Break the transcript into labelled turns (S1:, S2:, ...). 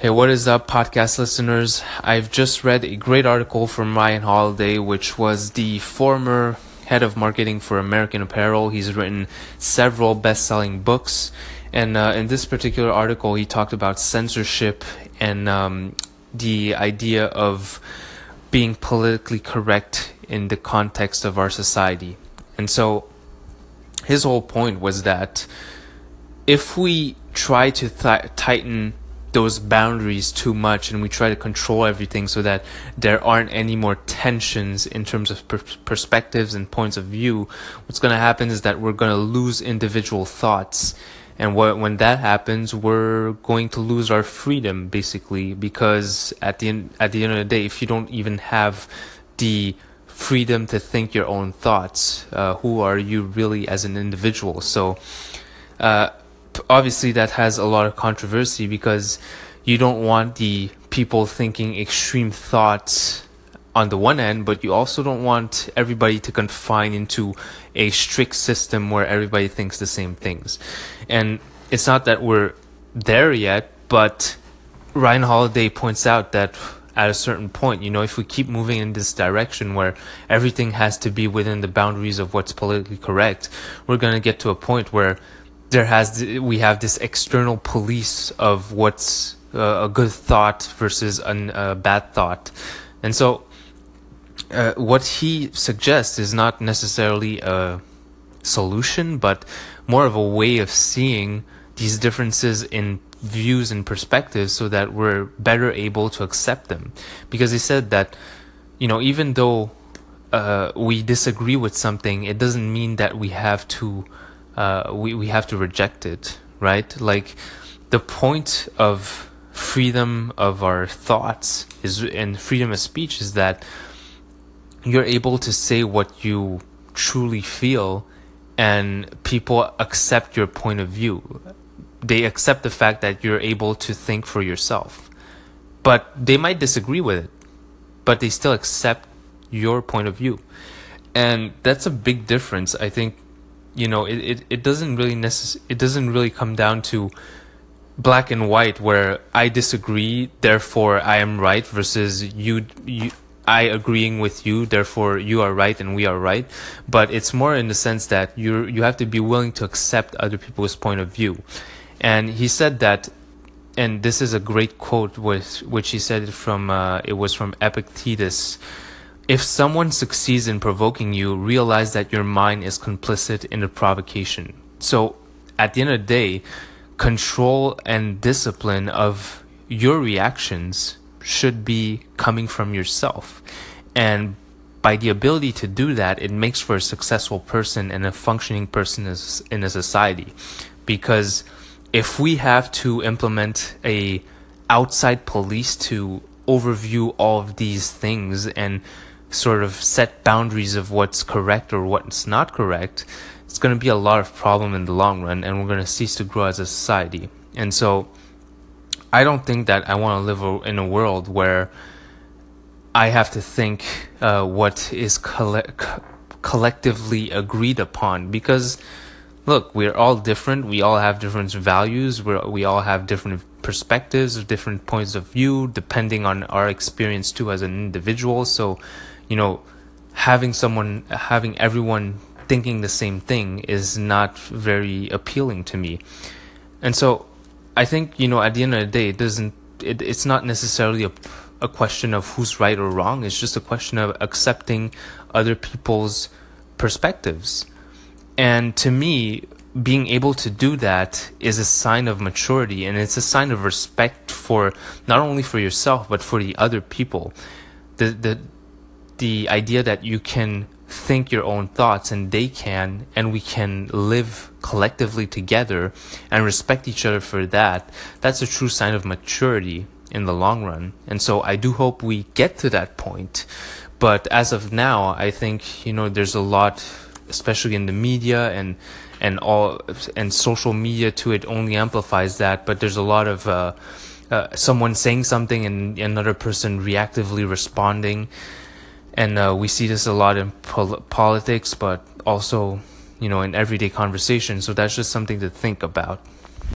S1: Hey, what is up, podcast listeners? I've just read a great article from Ryan Holiday, which was the former head of marketing for American Apparel. He's written several best selling books. And uh, in this particular article, he talked about censorship and um, the idea of being politically correct in the context of our society. And so his whole point was that if we try to th- tighten those boundaries too much and we try to control everything so that there aren't any more tensions in terms of per- perspectives and points of view. What's going to happen is that we're going to lose individual thoughts and when that happens we're going to lose our freedom basically because at the end at the end of the day if you don't even have the freedom to think your own thoughts uh, who are you really as an individual? So uh, obviously that has a lot of controversy because you don't want the people thinking extreme thoughts on the one end, but you also don't want everybody to confine into a strict system where everybody thinks the same things. And it's not that we're there yet, but Ryan Holiday points out that at a certain point, you know, if we keep moving in this direction where everything has to be within the boundaries of what's politically correct, we're going to get to a point where there has we have this external police of what's uh, a good thought versus a uh, bad thought, and so uh, what he suggests is not necessarily a solution, but more of a way of seeing these differences in views and perspectives, so that we're better able to accept them. Because he said that, you know, even though uh, we disagree with something, it doesn't mean that we have to uh, we, we have to reject it, right? Like the point of freedom of our thoughts is and freedom of speech is that you're able to say what you truly feel and people accept your point of view. They accept the fact that you're able to think for yourself. But they might disagree with it, but they still accept your point of view. And that's a big difference. I think you know it, it, it doesn't really necess- it doesn't really come down to black and white where I disagree therefore I am right versus you you I agreeing with you therefore you are right and we are right. But it's more in the sense that you you have to be willing to accept other people's point of view. And he said that and this is a great quote with which he said from uh, it was from Epictetus if someone succeeds in provoking you, realize that your mind is complicit in the provocation. So, at the end of the day, control and discipline of your reactions should be coming from yourself. And by the ability to do that, it makes for a successful person and a functioning person in a society. Because if we have to implement a outside police to overview all of these things and sort of set boundaries of what's correct or what's not correct, it's going to be a lot of problem in the long run, and we're going to cease to grow as a society. And so, I don't think that I want to live in a world where I have to think uh, what is coll- collectively agreed upon because look, we're all different. We all have different values. We we all have different perspectives, different points of view, depending on our experience too as an individual. So you know, having someone, having everyone thinking the same thing is not very appealing to me. And so I think, you know, at the end of the day, it doesn't, it, it's not necessarily a, a question of who's right or wrong. It's just a question of accepting other people's perspectives. And to me, being able to do that is a sign of maturity and it's a sign of respect for not only for yourself but for the other people. The the the idea that you can think your own thoughts and they can and we can live collectively together and respect each other for that that's a true sign of maturity in the long run. And so i do hope we get to that point. But as of now i think you know there's a lot especially in the media and and all and social media too it only amplifies that. But there's a lot of uh, uh, someone saying something and another person reactively responding and uh, we see this a lot in pol- politics, but also you know in everyday conversation. So that's just something to think about.